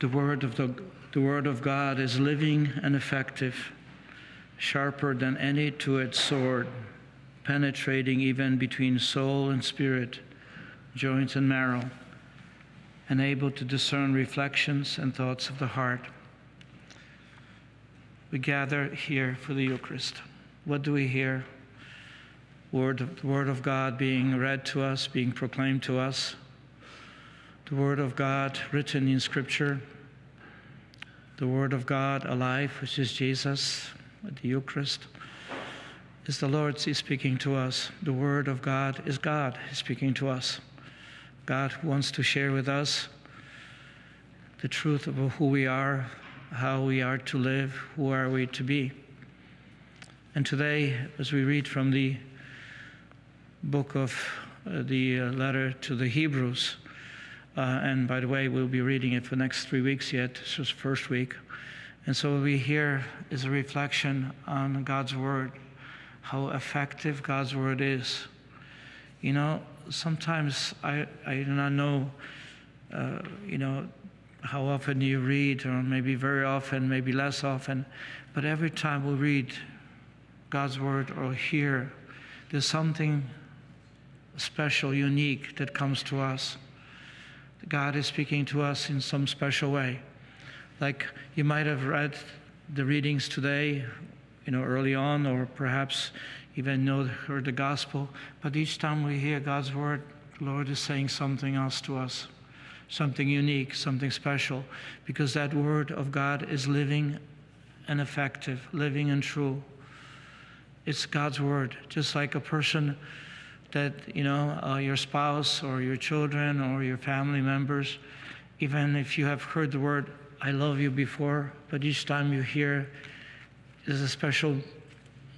The word of the, the word of God is living and effective, sharper than any two-edged sword, penetrating even between soul and spirit, joints and marrow, and able to discern reflections and thoughts of the heart. We gather here for the Eucharist. What do we hear? Word the Word of God being read to us, being proclaimed to us. The Word of God written in Scripture. The Word of God alive, which is Jesus, the Eucharist. Is the Lord speaking to us? The Word of God is God speaking to us. God wants to share with us the truth of who we are, how we are to live, who are we to be. And today, as we read from the book of uh, the uh, letter to the Hebrews, and by the way, we'll be reading it for the next three weeks yet, this is first week. And so what we hear is a reflection on God's Word, how effective God's Word is. You know, sometimes I, I do not know, uh, you know, how often you read, or maybe very often, maybe less often, but every time we read God's word or hear, there's something special, unique that comes to us. God is speaking to us in some special way. Like you might have read the readings today, you know, early on, or perhaps even know heard the gospel. But each time we hear God's word, the Lord is saying something else to us, something unique, something special, because that word of God is living and effective, living and true. It's God's word, just like a person that, you know, uh, your spouse or your children or your family members, even if you have heard the word, I love you before, but each time you hear, there's a special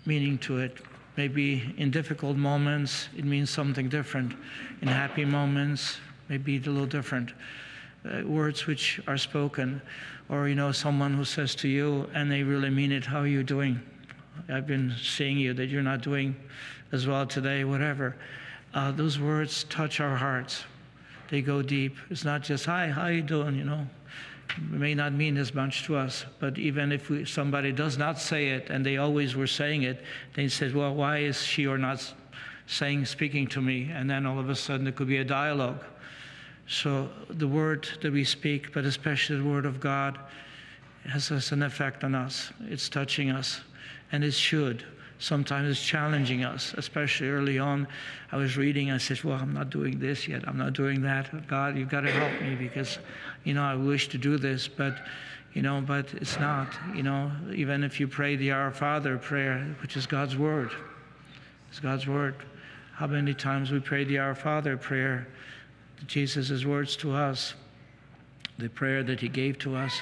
meaning to it. Maybe in difficult moments, it means something different. In happy moments, maybe a little different. Uh, words which are spoken, or, you know, someone who says to you, and they really mean it, how are you doing? I've been seeing you that you're not doing as well today, whatever. Uh, those words touch our hearts. They go deep. It's not just, hi, how you doing, you know. It may not mean as much to us, but even if we, somebody does not say it and they always were saying it, they said, well, why is she or not saying, speaking to me? And then all of a sudden it could be a dialogue. So the word that we speak, but especially the word of God, has, has an effect on us. It's touching us and it should. Sometimes it's challenging us, especially early on. I was reading, I said, Well, I'm not doing this yet. I'm not doing that. God, you've got to help me because, you know, I wish to do this, but, you know, but it's not. You know, even if you pray the Our Father prayer, which is God's Word, it's God's Word. How many times we pray the Our Father prayer, Jesus' words to us, the prayer that He gave to us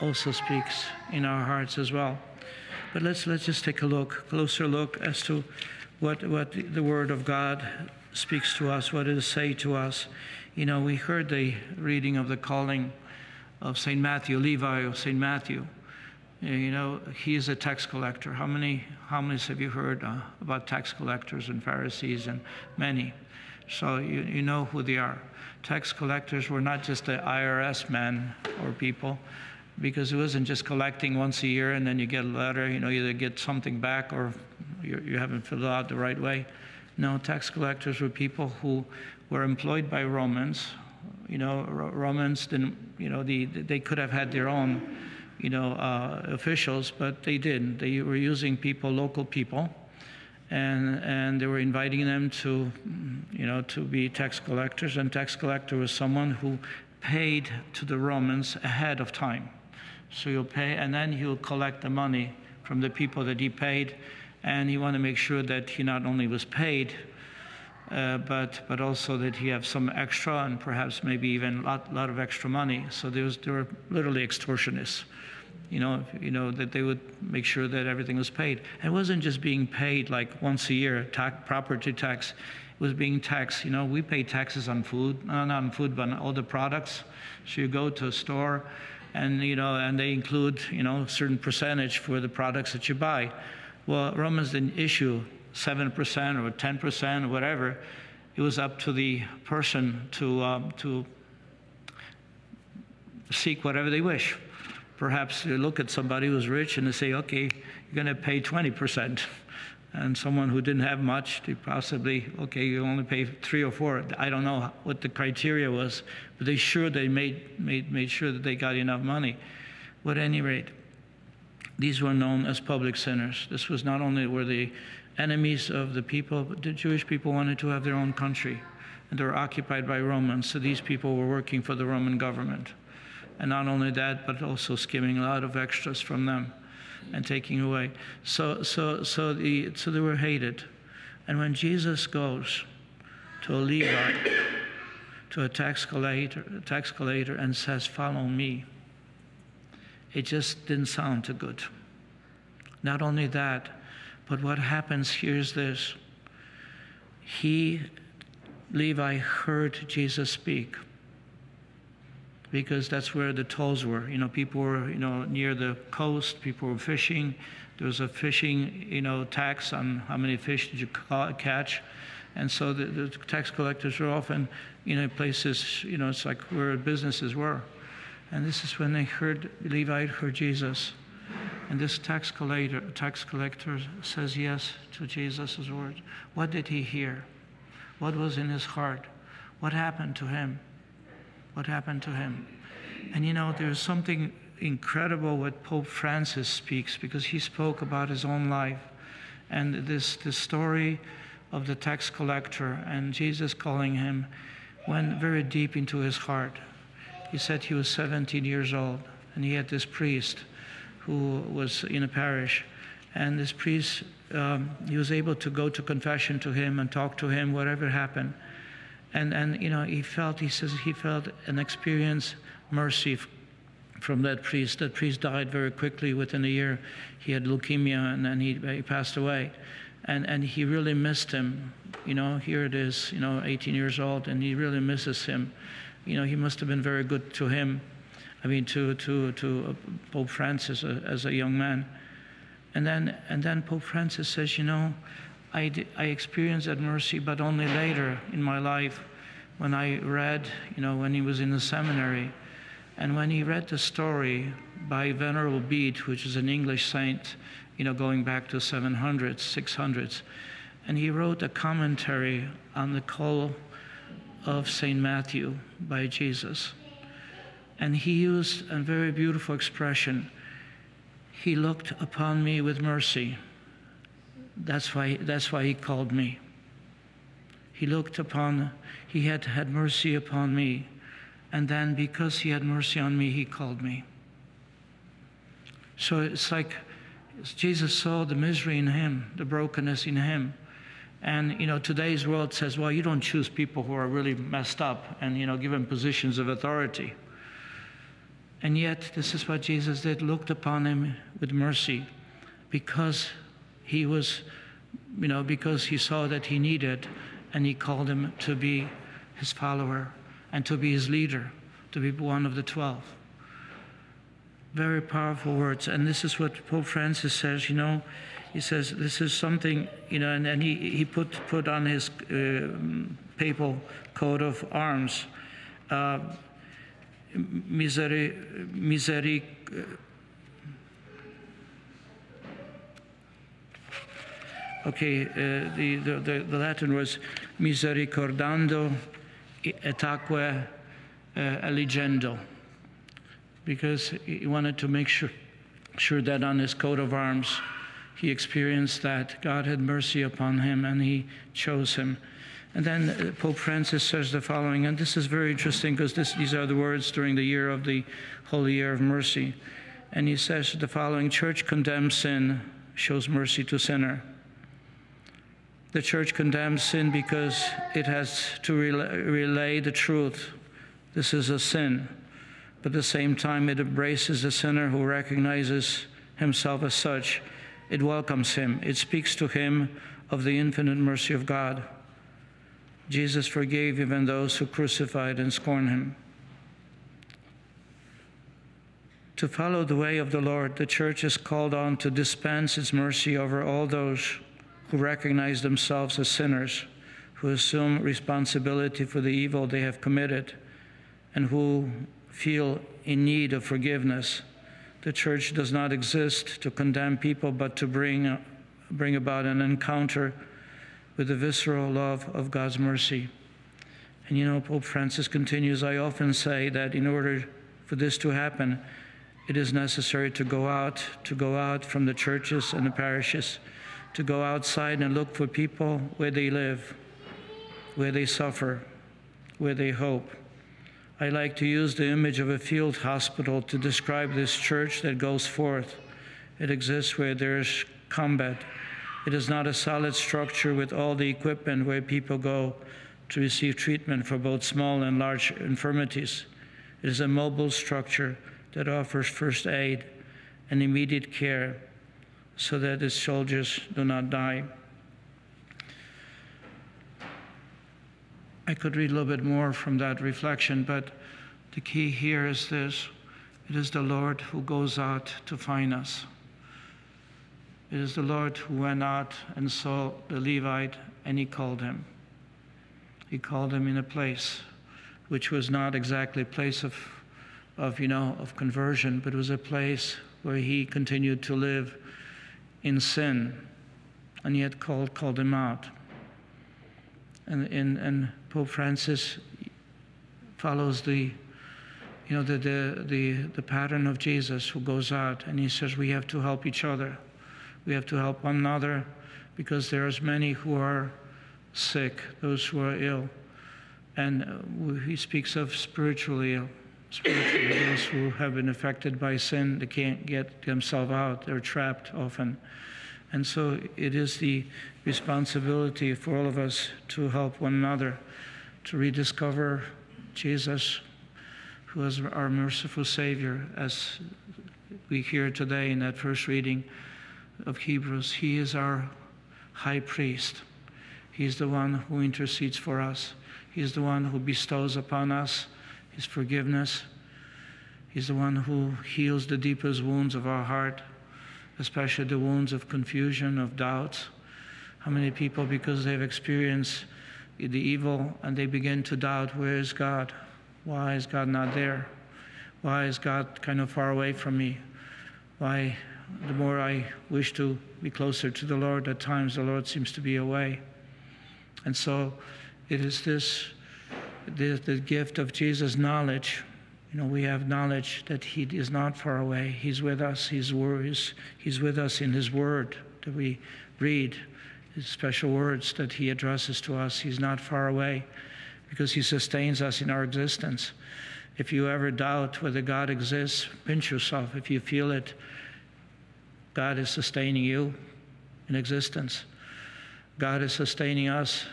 also speaks in our hearts as well. But let's, let's just take a look, closer look as to what, what the Word of God speaks to us, what it say to us. You know, we heard the reading of the calling of St. Matthew, Levi of St. Matthew. You know, he is a tax collector. How many homilies have you heard uh, about tax collectors and Pharisees and many? So you, you know who they are. Tax collectors were not just the IRS men or people, because it wasn't just collecting once a year and then you get a letter, you know, you either get something back or you, you haven't filled out the right way. No, tax collectors were people who were employed by Romans. You know, Romans didn't, you know, the, they could have had their own, you know, uh, officials, but they didn't. They were using people, local people, and, and they were inviting them to, you know, to be tax collectors. And tax collector was someone who paid to the Romans ahead of time. So he'll pay, and then he'll collect the money from the people that he paid, and he want to make sure that he not only was paid, uh, but but also that he have some extra and perhaps maybe even a lot, lot of extra money. So there was there were literally extortionists, you know, you know that they would make sure that everything was paid. And it wasn't just being paid like once a year, tax, property tax. It was being taxed. You know, we pay taxes on food, not on food, but on all the products. So you go to a store and you know, and they include you know a certain percentage for the products that you buy. Well, Romans didn't issue seven percent or ten percent or whatever. It was up to the person to um, to seek whatever they wish. Perhaps you look at somebody who's rich and they say, okay, you're going to pay 20%. And someone who didn't have much, they possibly, okay, you only pay three or four. I don't know what the criteria was, but they sure they made, made, made sure that they got enough money. But at any rate, these were known as public sinners. This was not only were the enemies of the people, but the Jewish people wanted to have their own country. And they were occupied by Romans, so these people were working for the Roman government. And not only that, but also skimming a lot of extras from them and taking away. So, so, so, the, so they were hated. And when Jesus goes to a Levite, to a tax collector, a tax collector and says, Follow me, it just didn't sound too good. Not only that, but what happens here is this. He, Levi, heard Jesus speak because that's where the tolls were. You know, people were, you know, near the coast, people were fishing. There was a fishing, you know, tax on how many fish did you catch. And so the, the tax collectors were often, you know, places, you know, it's like where businesses were. And this is when they heard, Levi heard Jesus. And this tax collector, tax collector says yes to Jesus' word. What did he hear? What was in his heart? What happened to him? What happened to him. And you know, there's something incredible what Pope Francis speaks because he spoke about his own life and this, this story of the tax collector and Jesus calling him went very deep into his heart. He said he was 17 years old and he had this priest who was in a parish. And this priest, um, he was able to go to confession to him and talk to him, whatever happened and and you know he felt he says he felt an experience mercy from that priest. That priest died very quickly within a year. He had leukemia and then he, he passed away. And, and he really missed him. You know, here it is, you know, 18 years old, and he really misses him. You know, he must have been very good to him. I mean, to, to, to Pope Francis uh, as a young man. And then, and then Pope Francis says, you know, I, I experienced that mercy, but only later in my life when I read, you know, when he was in the seminary. And when he read the story by Venerable Bede, which is an English saint, you know, going back to 700s, 600s, and he wrote a commentary on the call of St. Matthew by Jesus. And he used a very beautiful expression. He looked upon me with mercy that's why, that's why he called me. He looked upon, he had had mercy upon me. And then because he had mercy on me, he called me. So it's like Jesus saw the misery in him, the brokenness in him. And, you know, today's world says, well, you don't choose people who are really messed up and, you know, give them positions of authority. And yet, this is what Jesus did, looked upon him with mercy because he was, you know, because he saw that he needed, and he called him to be his follower and to be his leader, to be one of the twelve. Very powerful words. And this is what Pope Francis says, you know, he says this is something, you know, and, and he, he put, put on his uh, papal coat of arms, uh, miseri, miseri, okay, uh, the, the, the, Latin was misericordando atque uh, eligendo, because he wanted to make sure, sure that on his coat of arms he experienced that God had mercy upon him and he chose him. And then uh, Pope Francis says the following, and this is very interesting because these are the words during the year of the Holy Year of Mercy. And he says the following Church condemns sin, shows mercy to sinner. The church condemns sin because it has to relay, relay the truth. This is a sin. But at the same time, it embraces the sinner who recognizes himself as such. It welcomes him. It speaks to him of the infinite mercy of God. Jesus forgave even those who crucified and scorned him. To follow the way of the Lord, the church is called on to dispense its mercy over all those who recognize themselves as sinners, who assume responsibility for the evil they have committed, and who feel in need of forgiveness. The church does not exist to condemn people, but to bring, bring about an encounter with the visceral love of God's mercy. And you know, Pope Francis continues I often say that in order for this to happen, it is necessary to go out, to go out from the churches and the parishes, to go outside and look for people where they live, where they suffer, where they hope. I like to use the image of a field hospital to describe this church that goes forth. It exists where there's combat. It is not a solid structure with all the equipment where people go to receive treatment for both small and large infirmities. It is a mobile structure that offers first aid and immediate care so that his soldiers do not die. I could read a little bit more from that reflection, but the key here is this it is the Lord who goes out to find us. It is the Lord who went out and saw the Levite and he called him. He called him in a place which was not exactly a place of, of, you know, of conversion, but was a place where he continued to live in sin, and yet called, called him out. And, and, and Pope Francis follows the, you know, the, the, the, the pattern of Jesus who goes out and he says we have to help each other. We have to help one another because there's many who are sick, those who are ill. And uh, he speaks of spiritually ill, spiritually those who have been affected by sin, they can't get themselves out, they're trapped often. And so it is the responsibility for all of us to help one another to rediscover Jesus, who is our merciful Savior, as we hear today in that first reading of Hebrews. He is our high priest. He's the one who intercedes for us. He's the one who bestows upon us his forgiveness. He's the one who heals the deepest wounds of our heart, especially the wounds of confusion, of doubts. How many people, because they've experienced the evil and they begin to doubt, where is God? Why is God not there? Why is God kind of far away from me? Why, the more I wish to be closer to the Lord, at times the Lord seems to be away. And so it is this, the, the gift of Jesus' knowledge. You know, we have knowledge that He is not far away. He's with us. He's, he's, he's with us in His Word that we read, His special words that He addresses to us. He's not far away because He sustains us in our existence. If you ever doubt whether God exists, pinch yourself. If you feel it, God is sustaining you in existence. God is sustaining us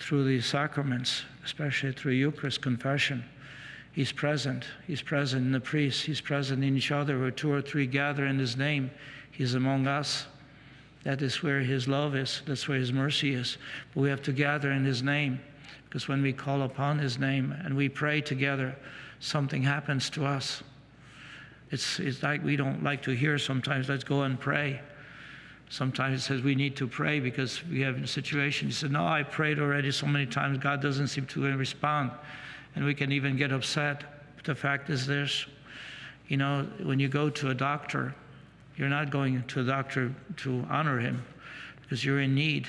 through the sacraments, especially through Eucharist confession. He's present. He's present in the priests. He's present in each other. Where two or three gather in His name, He's among us. That is where His love is. That's where His mercy is. But we have to gather in His name because when we call upon His name and we pray together, something happens to us. It's, it's like we don't like to hear sometimes, let's go and pray. Sometimes it says we need to pray because we have a situation. He said, No, I prayed already so many times, God doesn't seem to respond. And we can even get upset. But the fact is this you know, when you go to a doctor, you're not going to a doctor to honor him because you're in need.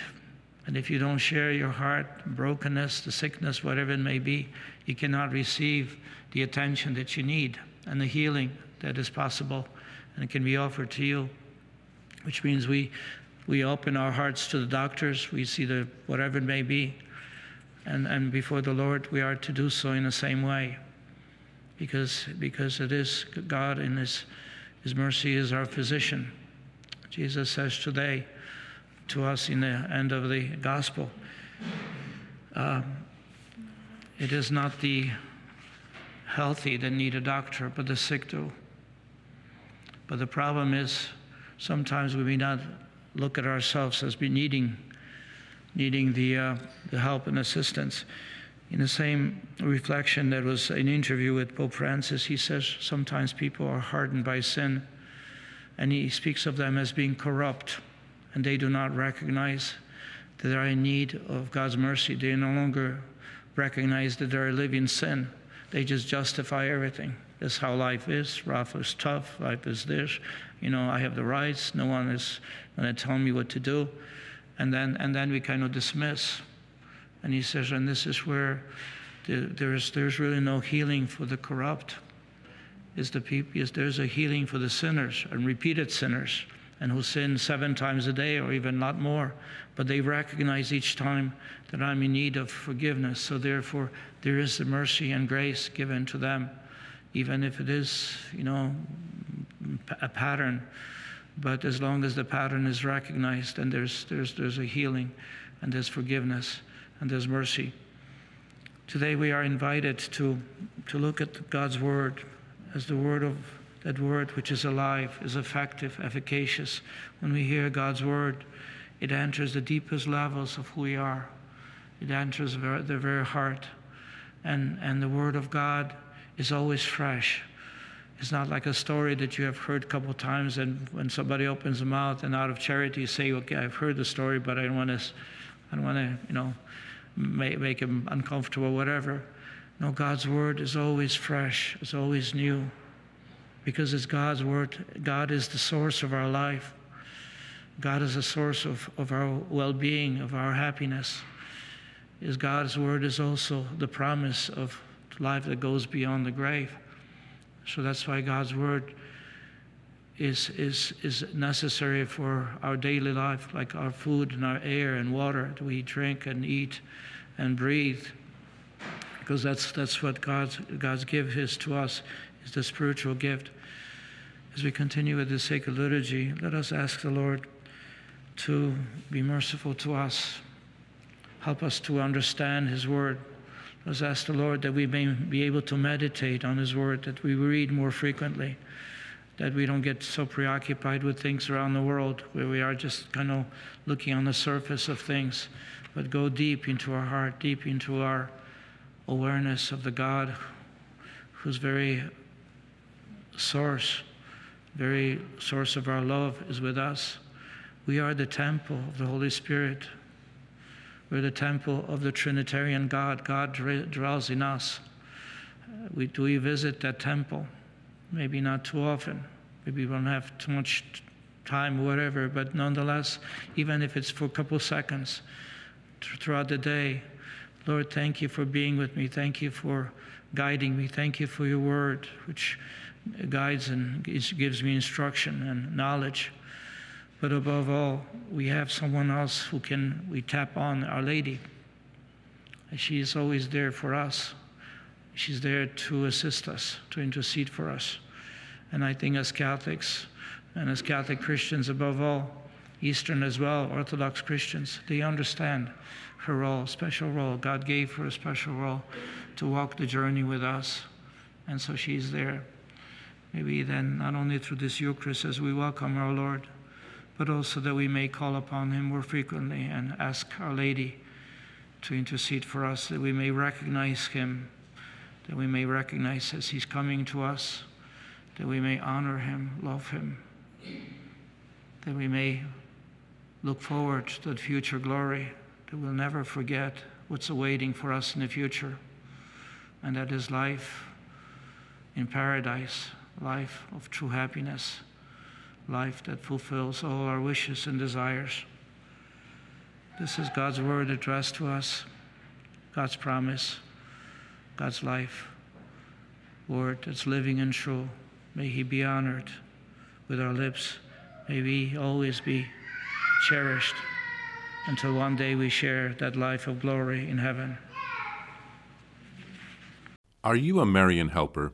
And if you don't share your heart, brokenness, the sickness, whatever it may be, you cannot receive the attention that you need and the healing that is possible and it can be offered to you which means we, we open our hearts to the doctors, we see the whatever it may be, and, and before the Lord we are to do so in the same way. Because, because it is God in His, His mercy is our physician. Jesus says today to us in the end of the gospel, uh, it is not the healthy that need a doctor, but the sick do. But the problem is sometimes we may not look at ourselves as being needing, needing the, uh, the help and assistance. In the same reflection, there was an interview with Pope Francis. He says sometimes people are hardened by sin, and he speaks of them as being corrupt, and they do not recognize that they are in need of God's mercy. They no longer recognize that they are living sin. They just justify everything. That's how life is. Life is tough. Life is this. You know, I have the rights. No one is going to tell me what to do. And then, and then we kind of dismiss. And he says, and this is where the, there's, there's really no healing for the corrupt. Is the people, is there's a healing for the sinners and repeated sinners and who sin seven times a day or even a lot more. But they recognize each time that I'm in need of forgiveness. So therefore, there is the mercy and grace given to them, even if it is, you know, a pattern. But as long as the pattern is recognized, then there's, there's, there's a healing and there's forgiveness and there's mercy. Today we are invited to, to look at God's Word as the Word of that Word which is alive, is effective, efficacious. When we hear God's Word, it enters the deepest levels of who we are. It enters the very heart. And, and the Word of God is always fresh. It's not like a story that you have heard a couple times, and when somebody opens their mouth and out of charity say, "Okay, I've heard the story, but I don't want to, I don't want to, you know, make, make him uncomfortable, whatever." No, God's word is always fresh. It's always new, because it's God's word. God is the source of our life. God is the source of, of our well-being, of our happiness. Is God's word is also the promise of life that goes beyond the grave. So that's why God's word is, is, is necessary for our daily life, like our food and our air and water that we drink and eat and breathe. Because that's, that's what God's, God's gift is to us, is the spiritual gift. As we continue with the sacred liturgy, let us ask the Lord to be merciful to us. Help us to understand His word let us ask the Lord that we may be able to meditate on His Word, that we read more frequently, that we don't get so preoccupied with things around the world where we are just kind of looking on the surface of things, but go deep into our heart, deep into our awareness of the God whose very source, very source of our love is with us. We are the temple of the Holy Spirit. We're the temple of the Trinitarian God. God dwells in us. Uh, we, do we visit that temple? Maybe not too often. Maybe we don't have too much time, whatever, but nonetheless, even if it's for a couple seconds throughout the day, Lord, thank you for being with me. Thank you for guiding me. Thank you for your word, which guides and gives me instruction and knowledge. But above all, we have someone else who can, we tap on Our Lady. She is always there for us. She's there to assist us, to intercede for us. And I think as Catholics and as Catholic Christians, above all, Eastern as well, Orthodox Christians, they understand her role, special role. God gave her a special role to walk the journey with us. And so she's there. Maybe then, not only through this Eucharist as we welcome our Lord, but also that we may call upon him more frequently and ask Our Lady to intercede for us, that we may recognize him, that we may recognize as he's coming to us, that we may honor him, love him, that we may look forward to the future glory, that we'll never forget what's awaiting for us in the future, and that is life in paradise, life of true happiness life that fulfills all our wishes and desires. This is God's word addressed to us, God's promise, God's life. Word that's living and true. May He be honored with our lips. May we always be cherished until one day we share that life of glory in heaven. Are you a Marian helper?